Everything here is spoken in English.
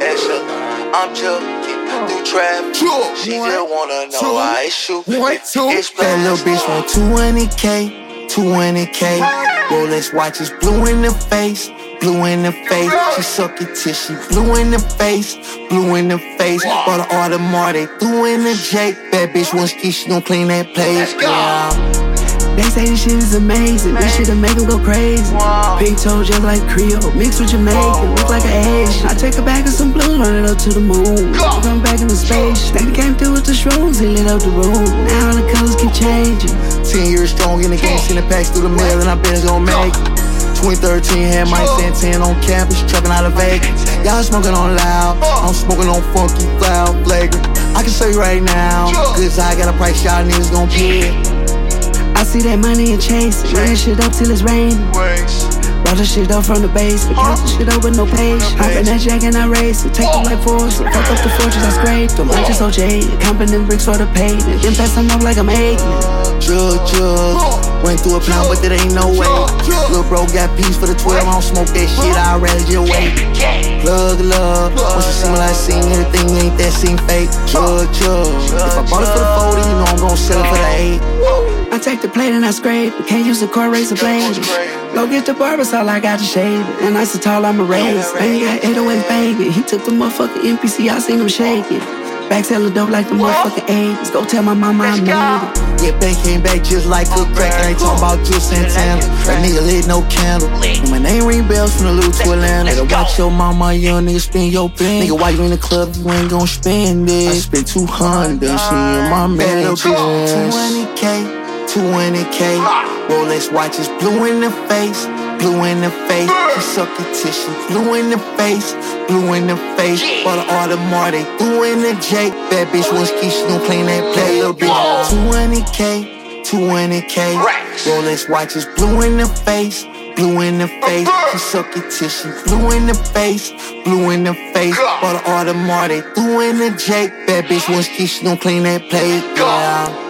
I'm joking. Through traffic, she just wanna know why it's shoot. One. That little bitch want 200k, 200k. Rolex watches blue in the face, blue in the face. She suck it till she blue in the face, blue in the face. Bought an Audemars, they threw in the Jake. Bad bitch want ski, she gon' clean that place. Let's Yeah. They say this shit is amazing. This shit'll make them go crazy. Pink toe just like Creole, mixed with Jamaican, look like an Asian. I take a bag of some blue, run it up to the moon. Come back in the space. They came through with the shrooms, they lit up the room. Now the colors keep changing. Ten years strong in the game, sending packs through the mail, and I bet it's gonna make it. 2013 had Mike Santana on campus, trapping out of Vegas. Y'all smoking on loud, I'm smoking on funky, loud, flagrant. I can show you right now, cause I got a price y'all niggas gon' pay. I see that money and chase it. Run shit up till it's raining. Roll the shit up from the base, but count the shit up with no page. Hop in that jack and I race it. Take the light force, fuck up the fortress I scraped. The am just so jaded. Comping them bricks for the payment. Then pass them up like I'm eight. Jug, jug. Went through a plan, but there ain't no way. Lil' bro got peace for the 12, I don't smoke that shit, I'd rather just wait. Plug love, once you see what I seen, everything ain't that seem fake. Jug, jug. If I bought it for the 40, you know I'm gon' sell it for the 8. I take the plate and I scrape it. Can't use the car razor blade. Go get the barber, so all I got to shave it. And I so tall, I'm a raise. Man, got 808 baby. He took the motherfucking NPC, I seen him shaking. Back selling dope like the motherfucking 80s. Go tell my mama I made it. Yeah, back came back just like a crack. I ain't talking about Juelz Santana. That nigga lit no candle. And my name ring bells from the loot to Atlanta. Better watch your mama, young nigga spend your pen. Nigga, why you in the club? You ain't gon' spend it. I spent 200, she in my man. 200k. 200k. Rolex watches blue in the face, blue in the face. She suck till she blue in the face, blue in the face. Bought an Audemars, they threw in the Jake. Bad bitch wants she gon' clean that play, little bitch. 200k, 200k. Rolex watches blue in the face. Blue in the face, she suck till she blue in the face, blue in the face. Bought an Audemars, they threw in the Jake. Bad bitch ski, she gon' clean that plate, yeah.